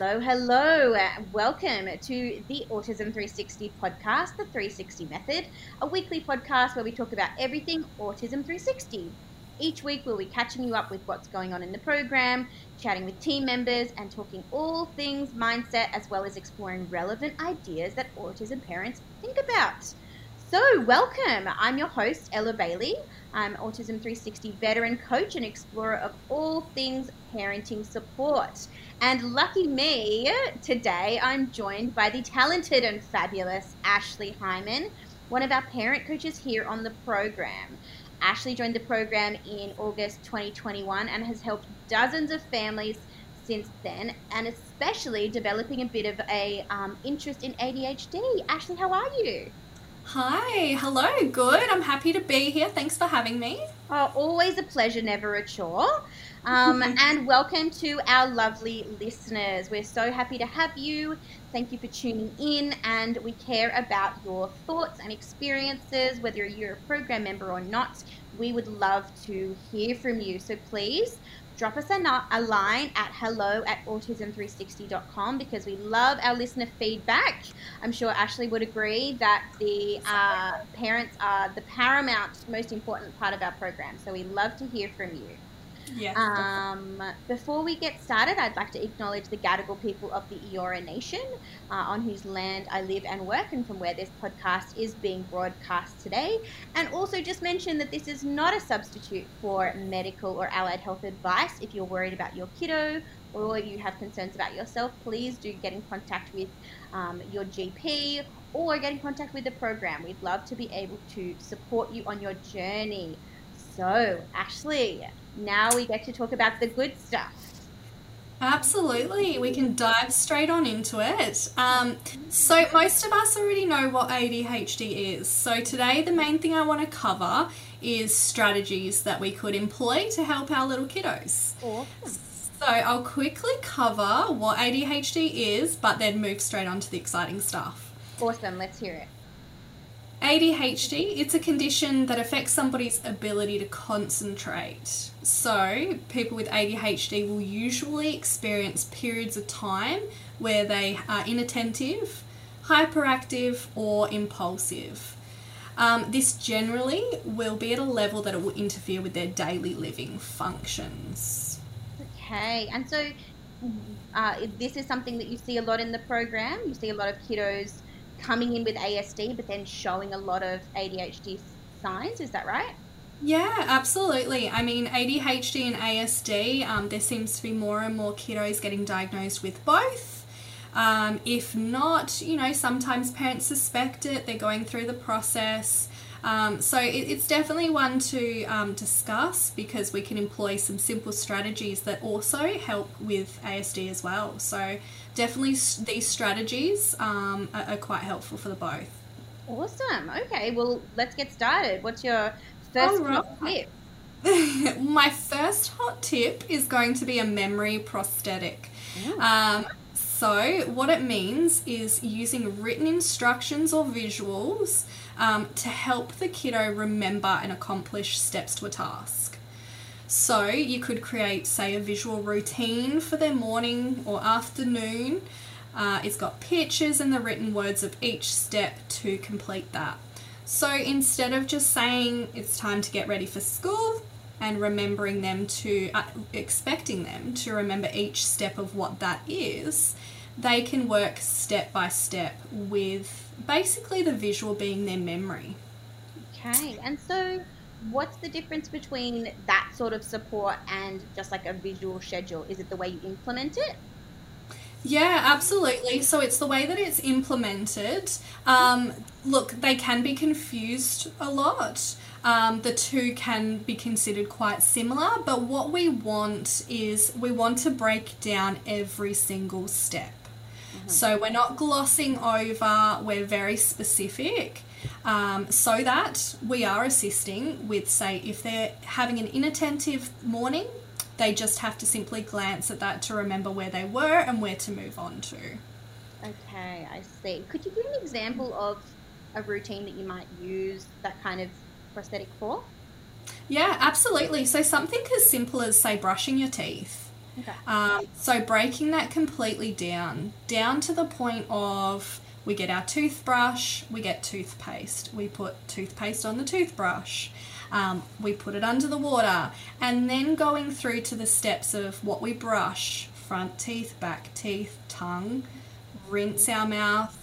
Hello, hello. Welcome to the Autism 360 podcast, The 360 Method, a weekly podcast where we talk about everything Autism 360. Each week, we'll be catching you up with what's going on in the program, chatting with team members, and talking all things mindset, as well as exploring relevant ideas that autism parents think about. So, welcome. I'm your host, Ella Bailey. I'm Autism 360 veteran coach and explorer of all things parenting support. And lucky me, today I'm joined by the talented and fabulous Ashleigh Hyman, one of our parent coaches here on the program. Ashleigh joined the program in August 2021 and has helped dozens of families since then, and especially developing a bit of a um, interest in ADHD. Ashleigh, how are you? Hi, hello, good. I'm happy to be here. Thanks for having me. Oh, always a pleasure, never a chore. Um, and welcome to our lovely listeners. We're so happy to have you. Thank you for tuning in, and we care about your thoughts and experiences, whether you're a program member or not. We would love to hear from you. So please drop us a, a line at hello at autism360.com because we love our listener feedback. I'm sure Ashleigh would agree that the uh, parents are the paramount, most important part of our program. So we love to hear from you. Yes. Um, before we get started, I'd like to acknowledge the Gadigal people of the Eora Nation, uh, on whose land I live and work, and from where this podcast is being broadcast today. And also just mention that this is not a substitute for medical or allied health advice. If you're worried about your kiddo or you have concerns about yourself, please do get in contact with um, your GP or get in contact with the program. We'd love to be able to support you on your journey. So, Ashleigh, now we get to talk about the good stuff. Absolutely, we can dive straight on into it. Um, so, most of us already know what ADHD is. So, today, the main thing I want to cover is strategies that we could employ to help our little kiddos. Awesome. So, I'll quickly cover what ADHD is, but then move straight on to the exciting stuff. Awesome, let's hear it. ADHD, it's a condition that affects somebody's ability to concentrate. So, people with ADHD will usually experience periods of time where they are inattentive, hyperactive, or impulsive. Um, this generally will be at a level that it will interfere with their daily living functions. Okay, and so uh, this is something that you see a lot in the program. You see a lot of kiddos coming in with ASD, but then showing a lot of ADHD signs. Is that right? Yeah, absolutely. I mean, ADHD and ASD, um, there seems to be more and more kiddos getting diagnosed with both. Um, if not, you know, sometimes parents suspect it, they're going through the process. Um, so it, it's definitely one to um, discuss because we can employ some simple strategies that also help with ASD as well. So definitely these strategies um, are, are, quite helpful for the both. Awesome. Okay, well let's get started. What's your first right. tip? My first hot tip is going to be a memory prosthetic. Um, so, what it means is using written instructions or visuals um, to help the kiddo remember and accomplish steps to a task. So you could create, say, a visual routine for their morning or afternoon. Uh, it's got pictures and the written words of each step to complete that. So instead of just saying it's time to get ready for school and remembering them to, uh, expecting them to remember each step of what that is, they can work step by step with basically the visual being their memory. Okay, and so what's the difference between that sort of support and just like a visual schedule? Is it the way you implement it? Yeah, absolutely. So it's the way that it's implemented. Um, look, they can be confused a lot. Um, the two can be considered quite similar, but what we want is we want to break down every single step. So we're not glossing over, we're very specific. Um, so that we are assisting with, say, if they're having an inattentive morning, they just have to simply glance at that to remember where they were and where to move on to. Okay, I see. Could you give an example of a routine that you might use that kind of prosthetic for? Yeah, absolutely. So something as simple as, say, brushing your teeth. Okay. Um, so breaking that completely down, down to the point of we get our toothbrush, we get toothpaste. We put toothpaste on the toothbrush. Um, we put it under the water, and then going through to the steps of what we brush front teeth, back teeth, tongue, rinse our mouth.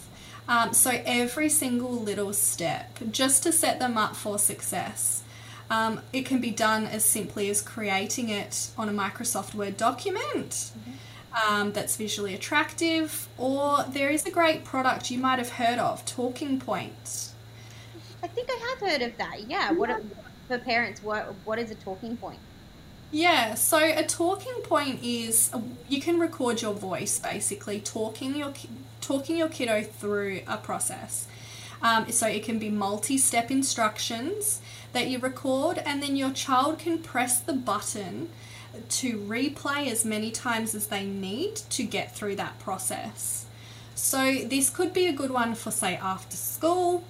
Um, so every single little step just to set them up for success. Um, it can be done as simply as creating it on a Microsoft Word document. Mm-hmm. Um, that's visually attractive, or there is a great product you might have heard of, Talking Points. I think I have heard of that. Yeah. What for parents? What what is a talking point? Yeah, so a talking point is you can record your voice basically talking your talking your kiddo through a process. Um, so it can be multi-step instructions that you record, and then your child can press the button to replay as many times as they need to get through that process. So this could be a good one for say after school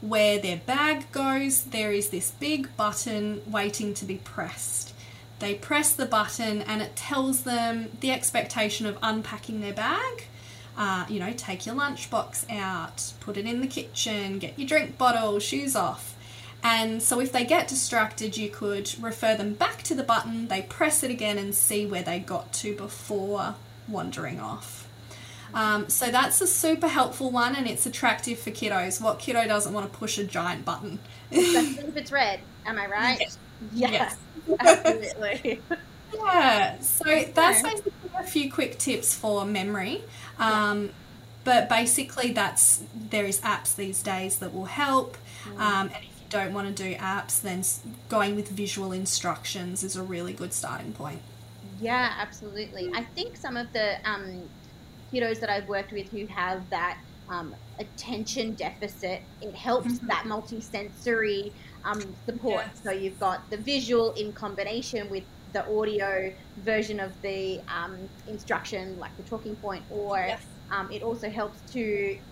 where their bag goes, there is this big button waiting to be pressed. They press the button and it tells them the expectation of unpacking their bag. Uh, you know, take your lunchbox out, put it in the kitchen, get your drink bottle, shoes off. And so if they get distracted, you could refer them back to the button, they press it again and see where they got to before wandering off. Um, so that's a super helpful one and it's attractive for kiddos. What kiddo doesn't want to push a giant button? Especially if it's red, am I right? Yes. Yes. yes. Absolutely. yeah, so that's basically a few quick tips for memory. Um, yeah. But basically, that's there is apps these days that will help. Mm. Um, and if don't want to do apps, then going with visual instructions is a really good starting point. Yeah, absolutely. I think some of the um, kiddos that I've worked with who have that um, attention deficit, it helps mm-hmm. that multisensory um, support. Yes. So you've got the visual in combination with the audio version of the um, instruction, like the talking point, or yes. Um, it also helps to,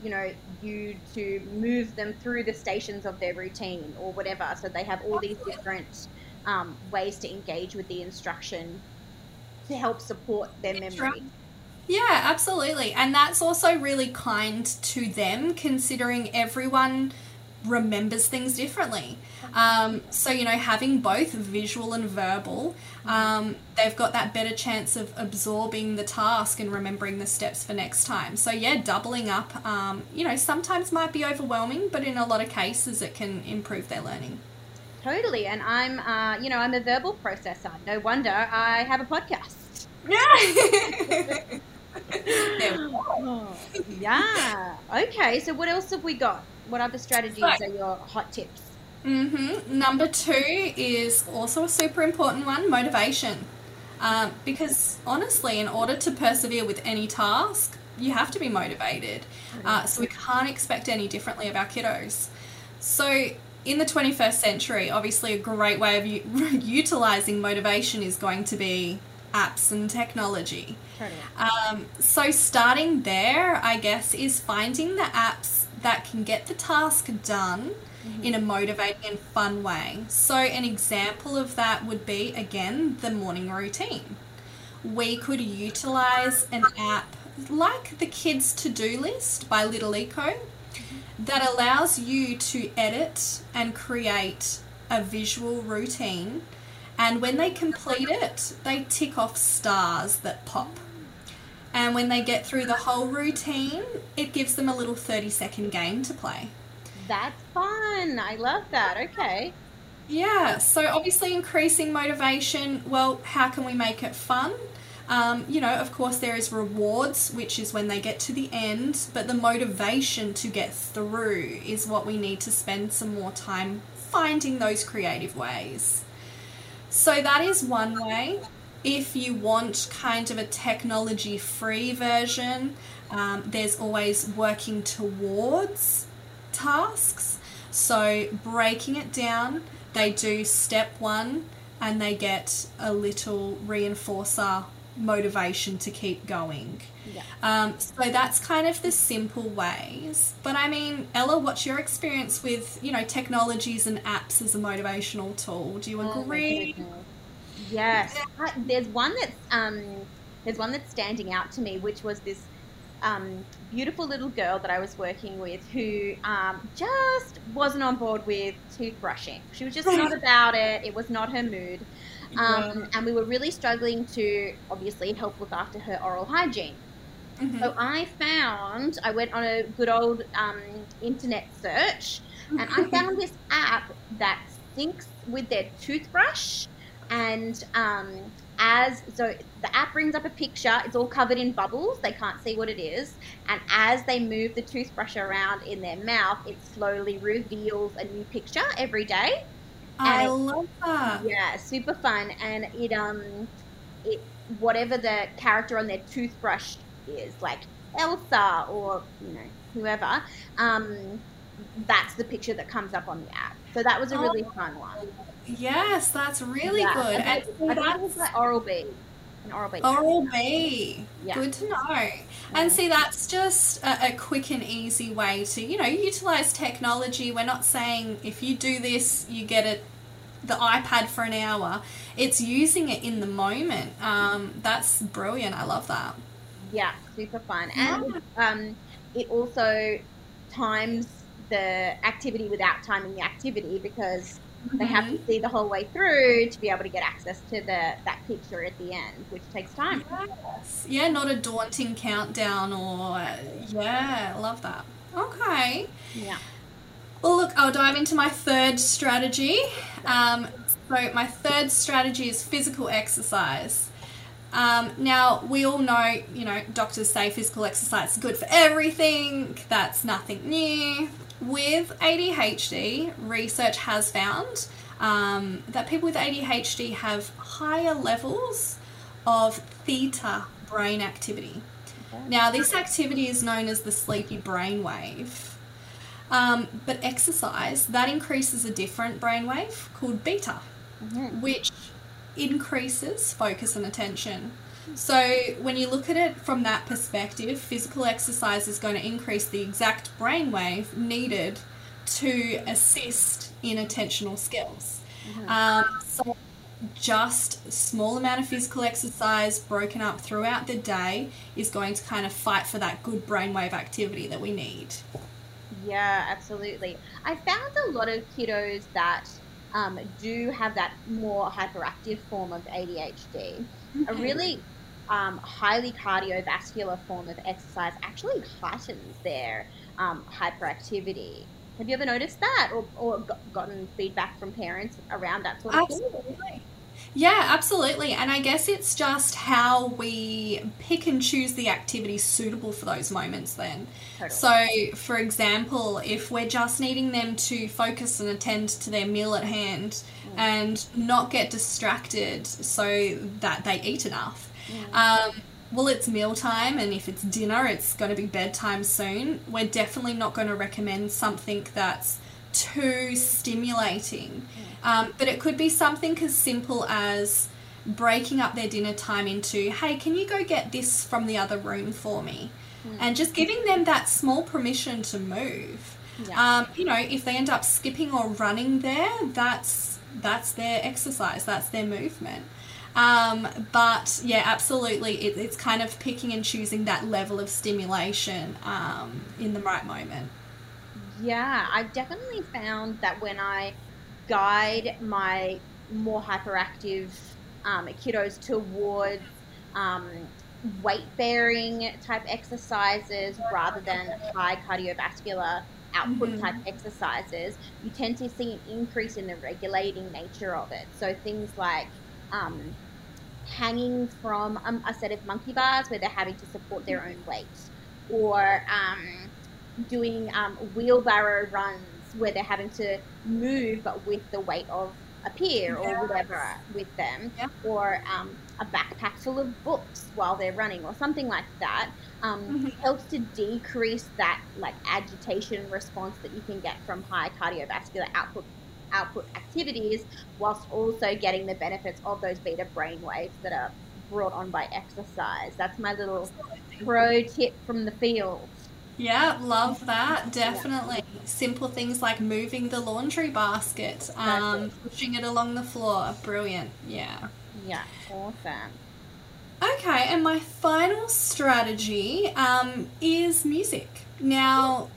you know, you to move them through the stations of their routine or whatever. So they have all these different um, ways to engage with the instruction to help support their memory. Yeah, absolutely. And that's also really kind to them, considering everyone remembers things differently. Um, so, you know, having both visual and verbal, um, they've got that better chance of absorbing the task and remembering the steps for next time. So, yeah, doubling up, um, you know, sometimes might be overwhelming, but in a lot of cases it can improve their learning. Totally. And I'm, uh, you know, I'm a verbal processor. No wonder I have a podcast. Yeah. yeah. Okay. So what else have we got? What other strategies so, are your hot tips? Mm-hmm. Number two is also a super important one: motivation. Um, because honestly, in order to persevere with any task, you have to be motivated. Uh, so we can't expect any differently of our kiddos. So in the 21st century, obviously, a great way of u- utilizing motivation is going to be apps and technology. Um, so, starting there, I guess, is finding the apps that can get the task done mm-hmm. in a motivating and fun way. So, an example of that would be, again, the morning routine. We could utilize an app like the Kids To Do List by Little Eco mm-hmm. that allows you to edit and create a visual routine and when they complete it, they tick off stars that pop. And when they get through the whole routine, it gives them a little 30 second game to play. That's fun. I love that. Okay. Yeah, so obviously increasing motivation. Well, how can we make it fun? Um, you know, of course, there is rewards, which is when they get to the end, but the motivation to get through is what we need to spend some more time finding those creative ways. So that is one way. If you want kind of a technology free version, um, there's always working towards tasks. So breaking it down, they do step one and they get a little reinforcer motivation to keep going. Yeah. Um, so that's kind of the simple ways. But I mean, Ella, what's your experience with you know technologies and apps as a motivational tool? Do you oh agree? Oh Yes, I, there's one that's um, there's one that's standing out to me, which was this um, beautiful little girl that I was working with who um, just wasn't on board with toothbrushing. She was just not about it. It was not her mood. Um. And we were really struggling to obviously help look after her oral hygiene. Mm-hmm. So I found, I went on a good old um, internet search and I found this app that syncs with their toothbrush and um, as so the app brings up a picture it's all covered in bubbles they can't see what it is and as they move the toothbrush around in their mouth it slowly reveals a new picture every day. I love that. Yeah super fun and it um it whatever the character on their toothbrush is like elsa or you know whoever um that's the picture that comes up on the app so that was a really oh. fun one Yes, that's really yeah. good. And, and that was like Oral B. An Oral B. Oral B. Yeah. Good to know. Yeah. And see, that's just a, a, quick and easy way to, you know, utilize technology. We're not saying if you do this, you get it, the iPad for an hour. It's using it in the moment. Um, that's brilliant. I love that. Yeah, super fun. And um, it also times the activity without timing the activity because Mm-hmm. They have to mm-hmm. see the whole way through to be able to get access to the that picture at the end, which takes time. Yes. Yeah, not a daunting countdown or yeah, love that. Okay. Yeah. Well, look, I'll dive into my third strategy. Um, so my third strategy is physical exercise. Um, now, we all know, you know, doctors say physical exercise is good for everything. That's nothing new with ADHD, research has found um, that people with ADHD have higher levels of theta brain activity. Okay. Now, this activity is known as the sleepy brainwave. Um, but exercise, that increases a different brain wave called beta, mm-hmm. which increases focus and attention. So, when you look at it from that perspective, physical exercise is going to increase the exact brainwave needed to assist in attentional skills. Mm-hmm. Um, so, just small amount of physical exercise broken up throughout the day is going to kind of fight for that good brainwave activity that we need. Yeah, absolutely. I found a lot of kiddos that um, do have that more hyperactive form of ADHD. Mm-hmm. A really um, highly cardiovascular form of exercise actually heightens their um, hyperactivity. Have you ever noticed that or, or gotten feedback from parents around that sort of absolutely. thing? Yeah, absolutely. And I guess it's just how we pick and choose the activity suitable for those moments then. Totally. So, for example, if we're just needing them to focus and attend to their meal at hand mm. and not get distracted so that they eat enough, um, well, it's mealtime, and if it's dinner, it's going to be bedtime soon. We're definitely not going to recommend something that's too stimulating. Um, but it could be something as simple as breaking up their dinner time into, hey, can you go get this from the other room for me? Mm. And just giving them that small permission to move. Yeah. Um, you know, if they end up skipping or running there, that's that's their exercise, that's their movement. Um, but yeah, absolutely, it, it's kind of picking and choosing that level of stimulation um, in the right moment. Yeah, I've definitely found that when I guide my more hyperactive um, kiddos towards um, weight bearing type exercises rather than high cardiovascular output mm-hmm. type exercises, you tend to see an increase in the regulating nature of it. So things like um, hanging from um, a set of monkey bars where they're having to support their own weight, or um, doing um, wheelbarrow runs where they're having to move but with the weight of a peer yes. or whatever with them, yep. or um, a backpack full of books while they're running, or something like that. Um, mm-hmm. helps to decrease that like agitation response that you can get from high cardiovascular output output activities whilst also getting the benefits of those beta brain waves that are brought on by exercise. That's my little pro tip from the field. Yeah, love that. Definitely. Yeah. Simple things like moving the laundry basket, um, pushing it along the floor. Brilliant. Yeah. Yeah, awesome. Okay, and my final strategy um, is music. Now,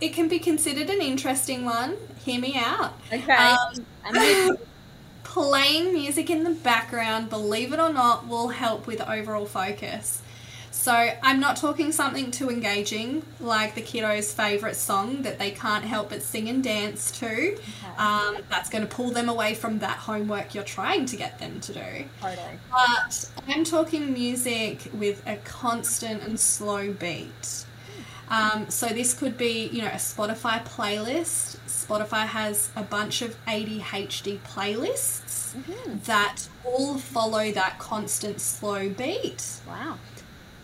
it can be considered an interesting one. Hear me out. Okay. Um, playing music in the background, believe it or not, will help with overall focus. So I'm not talking something too engaging, like the kiddos' favourite song that they can't help but sing and dance to. Um, that's going to pull them away from that homework you're trying to get them to do. Totally. But I'm talking music with a constant and slow beat. Um, so this could be, you know, a Spotify playlist. Spotify has a bunch of ADHD playlists Mhm. that all follow that constant slow beat. Wow.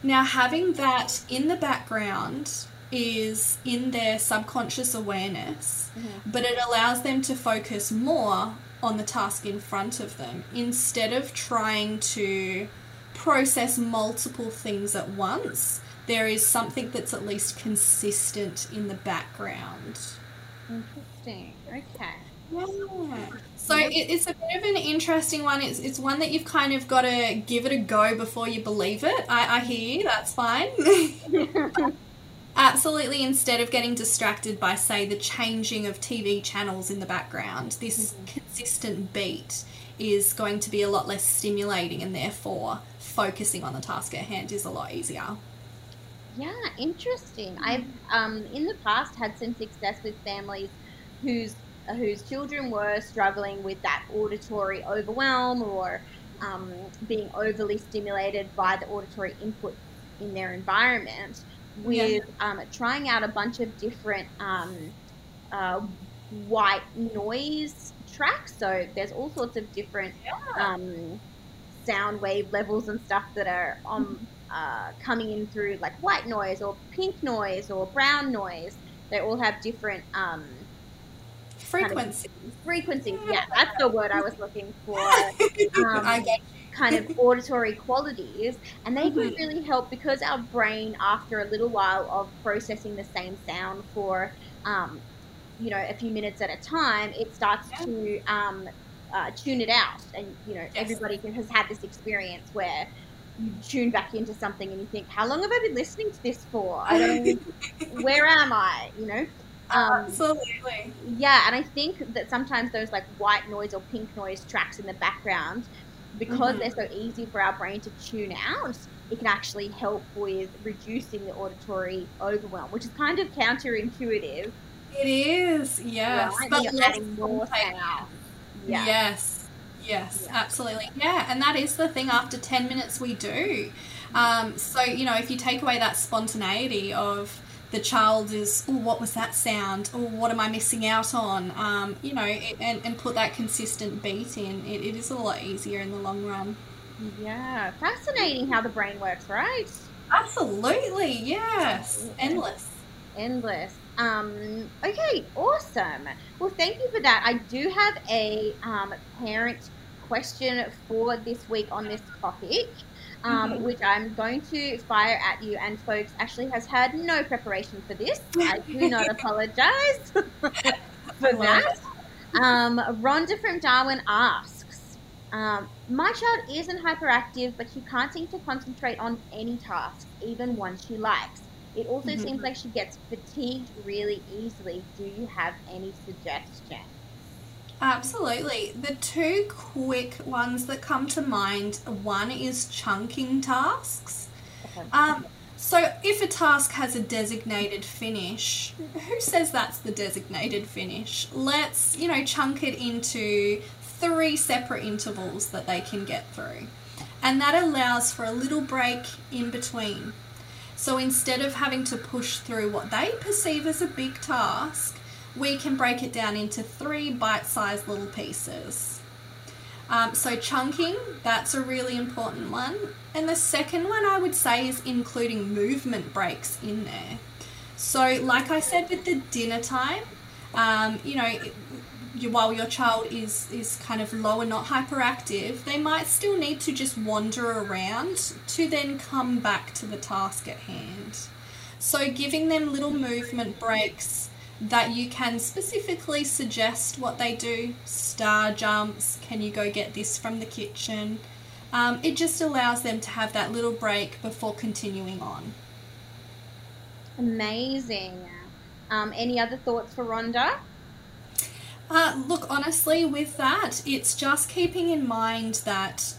Now, having that in the background is in their subconscious awareness, Mhm. but it allows them to focus more on the task in front of them instead of trying to process multiple things at once. There is something that's at least consistent in the background. Interesting. Okay. Yeah. So it, it's a bit of an interesting one. It's, it's one that you've kind of got to give it a go before you believe it. I, I hear you, that's fine. Absolutely, instead of getting distracted by, say, the changing of TV channels in the background, this mm-hmm. consistent beat is going to be a lot less stimulating and therefore focusing on the task at hand is a lot easier. Yeah, interesting. I've um, in the past had some success with families whose whose children were struggling with that auditory overwhelm or um, being overly stimulated by the auditory input in their environment. With um, trying out a bunch of different um, uh, white noise tracks, so there's all sorts of different um, sound wave levels and stuff that are on uh, coming in through like white noise or pink noise or brown noise. They all have different um, Frequency. frequencies. Yeah, that's the word I was looking for. Um, kind of auditory qualities, and they can Mhm. really help because our brain, after a little while of processing the same sound for, um, you know, a few minutes at a time, it starts to um, uh, tune it out. And you know, Yes. everybody has had this experience where you tune back into something and you think, "How long have I been listening to this for? I don't. where am I? You know." Um, Absolutely. yeah, and I think that sometimes those like white noise or pink noise tracks in the background, because Mhm. they're so easy for our brain to tune out, it can actually help with reducing the auditory overwhelm, which is kind of counterintuitive. It is, yes. right? But less more sound. Yeah. Yes, yes, Yeah. absolutely. Yeah, and that is the thing after 10 minutes we do. Um, so, you know, if you take away that spontaneity of the child is, oh, what was that sound? Or what am I missing out on? Um, you know, it, and, and put that consistent beat in, it, it is a lot easier in the long run. Yeah, fascinating how the brain works, right? Absolutely, yes. Absolutely. Endless. Endless. Um, okay, awesome. Well, thank you for that. I do have a um, parent question for this week on this topic, um, Mhm. which I'm going to fire at you. And folks, Ashleigh has had no preparation for this. I do not apologize for that. Um, Rhonda from Darwin asks, um, "My child isn't hyperactive, but she can't seem to concentrate on any task, even one she likes. It also Mhm. seems like she gets fatigued really easily. Do you have any suggestions?" Absolutely. The two quick ones that come to mind one is chunking tasks. Um, so, if a task has a designated finish, who says that's the designated finish? Let's, you know, chunk it into three separate intervals that they can get through. And that allows for a little break in between. So, instead of having to push through what they perceive as a big task, we can break it down into three bite sized little pieces. Um, so, chunking, that's a really important one. And the second one I would say is including movement breaks in there. So, like I said with the dinner time, um, you know, you- while your child is, is kind of low and not hyperactive, they might still need to just wander around to then come back to the task at hand. So, giving them little movement breaks that you can specifically suggest what they do. Star jumps, can you go get this from the kitchen? Um, it just allows them to have that little break before continuing on. Amazing. Um, any other thoughts for Rhonda? Uh, look, honestly, with that, it's just keeping in mind that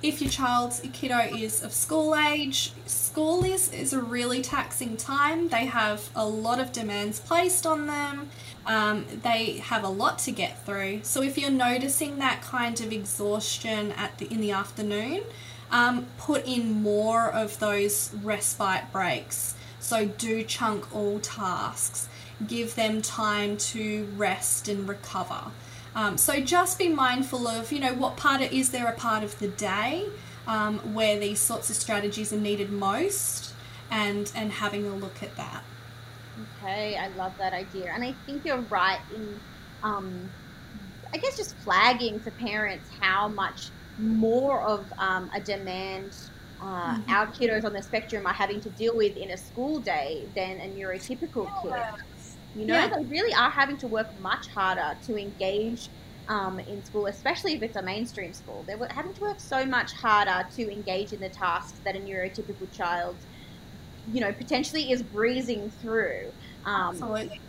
if your child's kiddo is of school age, school is, is a really taxing time. They have a lot of demands placed on them. Um, they have a lot to get through. So if you're noticing that kind of exhaustion at the in the afternoon, um, put in more of those respite breaks. So do chunk all tasks. Give them time to rest and recover. Um, so just be mindful of, you know, what part of, is there a part of the day um, where these sorts of strategies are needed most, and and having a look at that. Okay, I love that idea, and I think you're right in, um, I guess, just flagging for parents how much more of um, a demand uh, mm-hmm. our kiddos on the spectrum are having to deal with in a school day than a neurotypical kid. You know, yeah. they really are having to work much harder to engage um, in school, especially if it's a mainstream school. They're having to work so much harder to engage in the tasks that a neurotypical child, you know, potentially is breezing through. Um, Absolutely.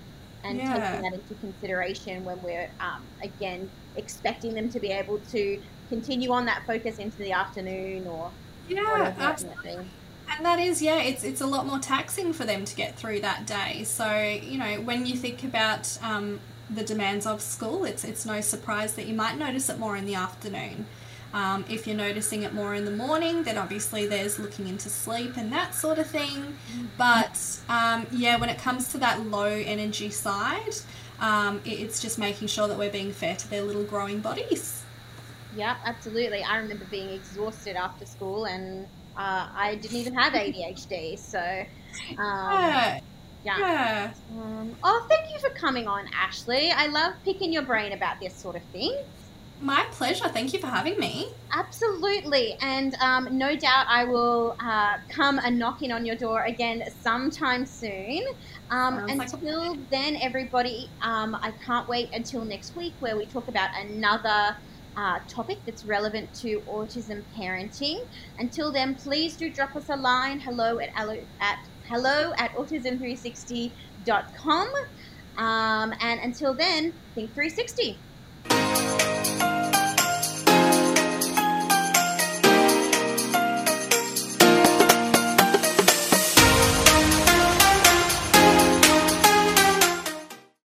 And yeah. taking that into consideration when we're, um, again, expecting them to be able to continue on that focus into the afternoon or yeah, absolutely and that is yeah it's it's a lot more taxing for them to get through that day. So you know when you think about um, the demands of school it's it's no surprise that you might notice it more in the afternoon. Um, if you're noticing it more in the morning then obviously there's looking into sleep and that sort of thing. But um, yeah when it comes to that low energy side um, it's just making sure that we're being fair to their little growing bodies. Yeah absolutely. I remember being exhausted after school and uh, I didn't even have ADHD, so um, yeah. Yeah. Um, oh, thank you for coming on, Ashleigh. I love picking your brain about this sort of thing. My pleasure. Thank you for having me. Absolutely. And um, no doubt I will uh, come a knocking on your door again sometime soon. Um, until like then, everybody, um, I can't wait until next week where we talk about another uh, topic that's relevant to autism parenting. Until then, please do drop us a line hello at, at hello at autism360.com. Um, and until then, think 360.